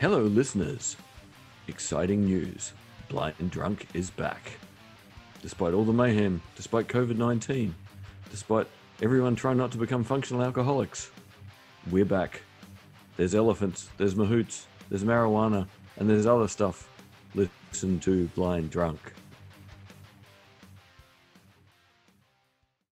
Hello, listeners. Exciting news. Blind and Drunk is back. Despite all the mayhem, despite COVID 19, despite everyone trying not to become functional alcoholics, we're back. There's elephants, there's mahouts, there's marijuana, and there's other stuff. Listen to Blind Drunk.